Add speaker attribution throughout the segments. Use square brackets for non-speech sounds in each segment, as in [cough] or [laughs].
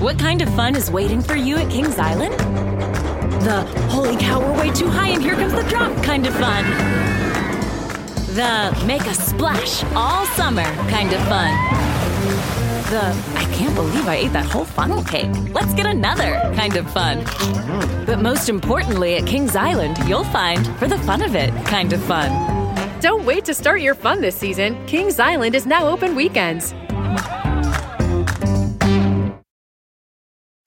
Speaker 1: What kind of fun is waiting for you at Kings Island? The holy cow, we're way too high and here comes the drop kind of fun. The make a splash all summer kind of fun. The I can't believe I ate that whole funnel cake. Let's get another kind of fun. But most importantly, at Kings Island, you'll find for the fun of it kind of fun.
Speaker 2: Don't wait to start your fun this season. Kings Island is now open weekends.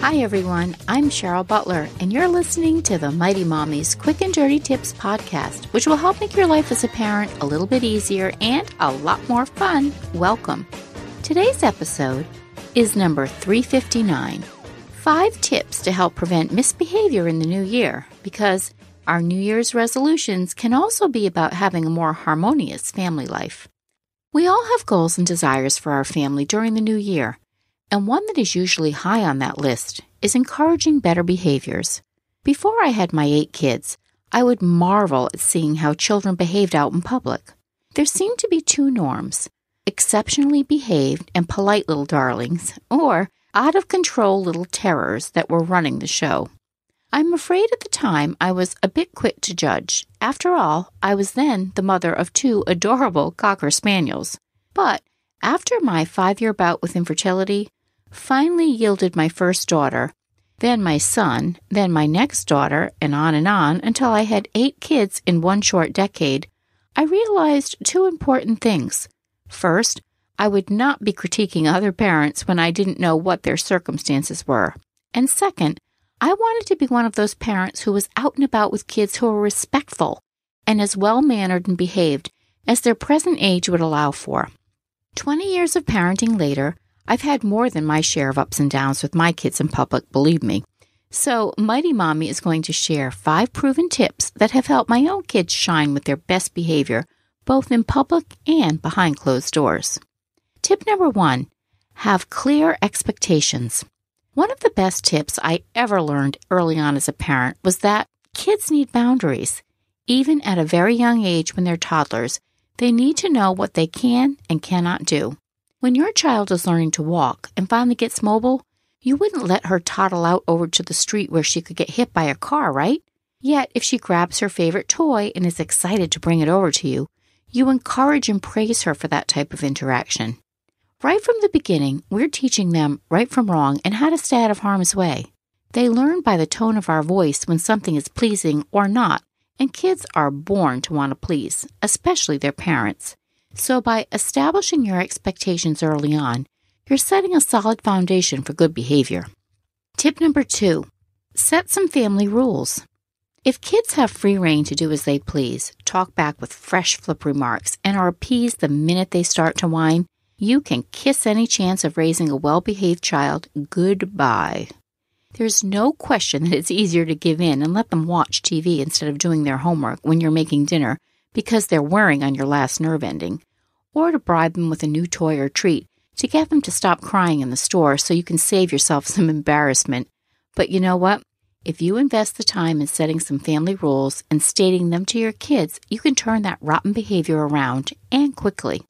Speaker 3: Hi, everyone. I'm Cheryl Butler, and you're listening to the Mighty Mommies Quick and Dirty Tips podcast, which will help make your life as a parent a little bit easier and a lot more fun. Welcome. Today's episode is number 359 Five Tips to Help Prevent Misbehavior in the New Year, because our New Year's resolutions can also be about having a more harmonious family life. We all have goals and desires for our family during the new year. And one that is usually high on that list is encouraging better behaviors. Before I had my eight kids, I would marvel at seeing how children behaved out in public. There seemed to be two norms exceptionally behaved and polite little darlings, or out of control little terrors that were running the show. I'm afraid at the time I was a bit quick to judge. After all, I was then the mother of two adorable Cocker Spaniels. But after my five year bout with infertility, finally yielded my first daughter, then my son, then my next daughter, and on and on until I had eight kids in one short decade, I realized two important things. First, I would not be critiquing other parents when I didn't know what their circumstances were. And second, I wanted to be one of those parents who was out and about with kids who were respectful and as well mannered and behaved as their present age would allow for. Twenty years of parenting later, I've had more than my share of ups and downs with my kids in public, believe me. So, Mighty Mommy is going to share five proven tips that have helped my own kids shine with their best behavior, both in public and behind closed doors. Tip number one have clear expectations. One of the best tips I ever learned early on as a parent was that kids need boundaries. Even at a very young age when they're toddlers, they need to know what they can and cannot do. When your child is learning to walk and finally gets mobile, you wouldn't let her toddle out over to the street where she could get hit by a car, right? Yet, if she grabs her favorite toy and is excited to bring it over to you, you encourage and praise her for that type of interaction. Right from the beginning, we're teaching them right from wrong and how to stay out of harm's way. They learn by the tone of our voice when something is pleasing or not, and kids are born to want to please, especially their parents. So, by establishing your expectations early on, you're setting a solid foundation for good behavior. Tip number two set some family rules. If kids have free rein to do as they please, talk back with fresh flip remarks, and are appeased the minute they start to whine, you can kiss any chance of raising a well behaved child goodbye. There's no question that it's easier to give in and let them watch TV instead of doing their homework when you're making dinner because they're wearing on your last nerve ending, or to bribe them with a new toy or treat to get them to stop crying in the store so you can save yourself [laughs] some embarrassment. But you know what? If you invest the time in setting some family rules and stating them to your kids, you can turn that rotten behavior around and quickly.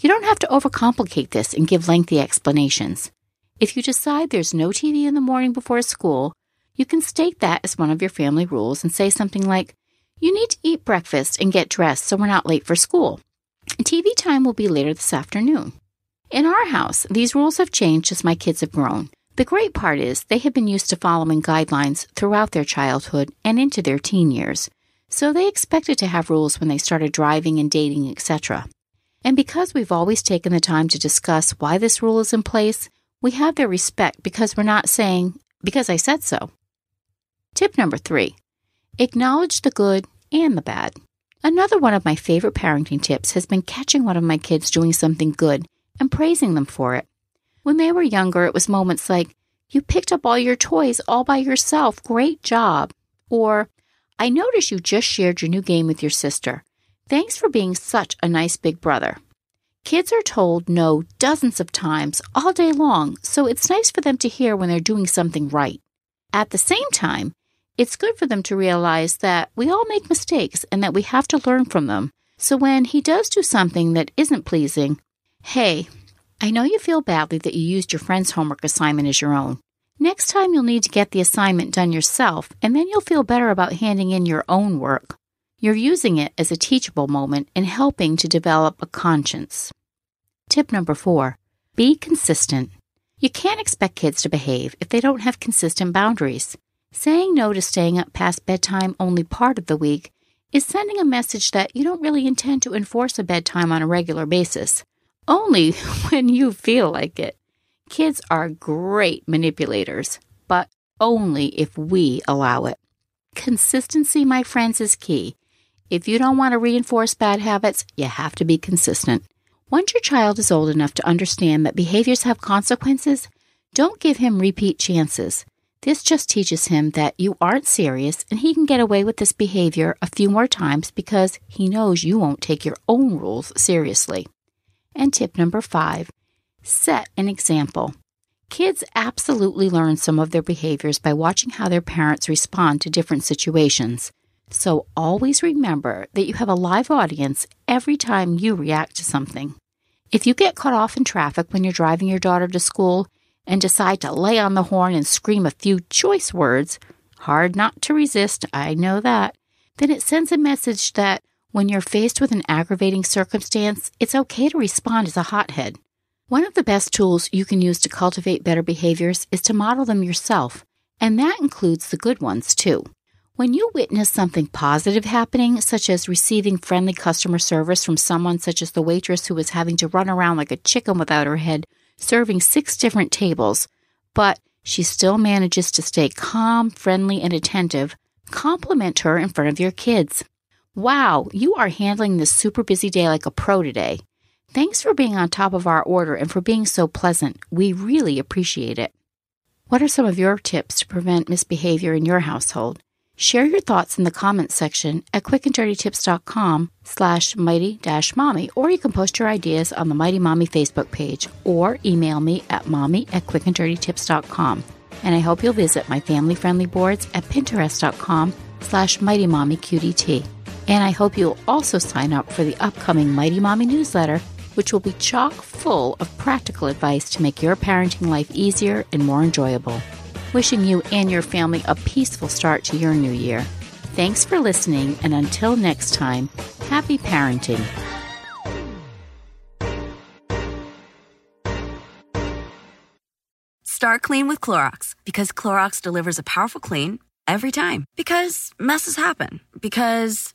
Speaker 3: You don't have to overcomplicate this and give lengthy explanations. If you decide there's no TV in the morning before school, you can state that as one of your family rules and say something like, You need to eat breakfast and get dressed so we're not late for school. TV time will be later this afternoon. In our house, these rules have changed as my kids have grown. The great part is they have been used to following guidelines throughout their childhood and into their teen years, so they expected to have rules when they started driving and dating, etc. And because we've always taken the time to discuss why this rule is in place, we have their respect because we're not saying, because I said so. Tip number three Acknowledge the good and the bad. Another one of my favorite parenting tips has been catching one of my kids doing something good and praising them for it. When they were younger, it was moments like, You picked up all your toys all by yourself. Great job. Or, I noticed you just shared your new game with your sister. Thanks for being such a nice big brother. Kids are told no dozens of times all day long, so it's nice for them to hear when they're doing something right. At the same time, it's good for them to realize that we all make mistakes and that we have to learn from them. So when he does do something that isn't pleasing, hey, I know you feel badly that you used your friend's homework assignment as your own. Next time you'll need to get the assignment done yourself, and then you'll feel better about handing in your own work. You're using it as a teachable moment and helping to develop a conscience. Tip number four be consistent. You can't expect kids to behave if they don't have consistent boundaries. Saying no to staying up past bedtime only part of the week is sending a message that you don't really intend to enforce a bedtime on a regular basis, only [laughs] when you feel like it. Kids are great manipulators, but only if we allow it. Consistency, my friends, is key. If you don't want to reinforce bad habits, you have to be consistent. Once your child is old enough to understand that behaviors have consequences, don't give him repeat chances. This just teaches him that you aren't serious and he can get away with this behavior a few more times because he knows you won't take your own rules seriously. And tip number five set an example. Kids absolutely learn some of their behaviors by watching how their parents respond to different situations. So always remember that you have a live audience every time you react to something. If you get cut off in traffic when you're driving your daughter to school and decide to lay on the horn and scream a few choice words, hard not to resist, I know that, then it sends a message that when you're faced with an aggravating circumstance, it's okay to respond as a hothead. One of the best tools you can use to cultivate better behaviors is to model them yourself, and that includes the good ones too. When you witness something positive happening, such as receiving friendly customer service from someone such as the waitress who was having to run around like a chicken without her head, serving six different tables, but she still manages to stay calm, friendly, and attentive, compliment her in front of your kids. Wow, you are handling this super busy day like a pro today. Thanks for being on top of our order and for being so pleasant. We really appreciate it. What are some of your tips to prevent misbehavior in your household? Share your thoughts in the comments section at quickanddirtytips.com slash mighty-mommy, or you can post your ideas on the Mighty Mommy Facebook page or email me at mommy at quickanddirtytips.com. And I hope you'll visit my family friendly boards at pinterest.com slash mighty mommy QDT. And I hope you'll also sign up for the upcoming Mighty Mommy newsletter which will be chock full of practical advice to make your parenting life easier and more enjoyable. Wishing you and your family a peaceful start to your new year. Thanks for listening, and until next time, happy parenting.
Speaker 4: Start clean with Clorox because Clorox delivers a powerful clean every time. Because messes happen. Because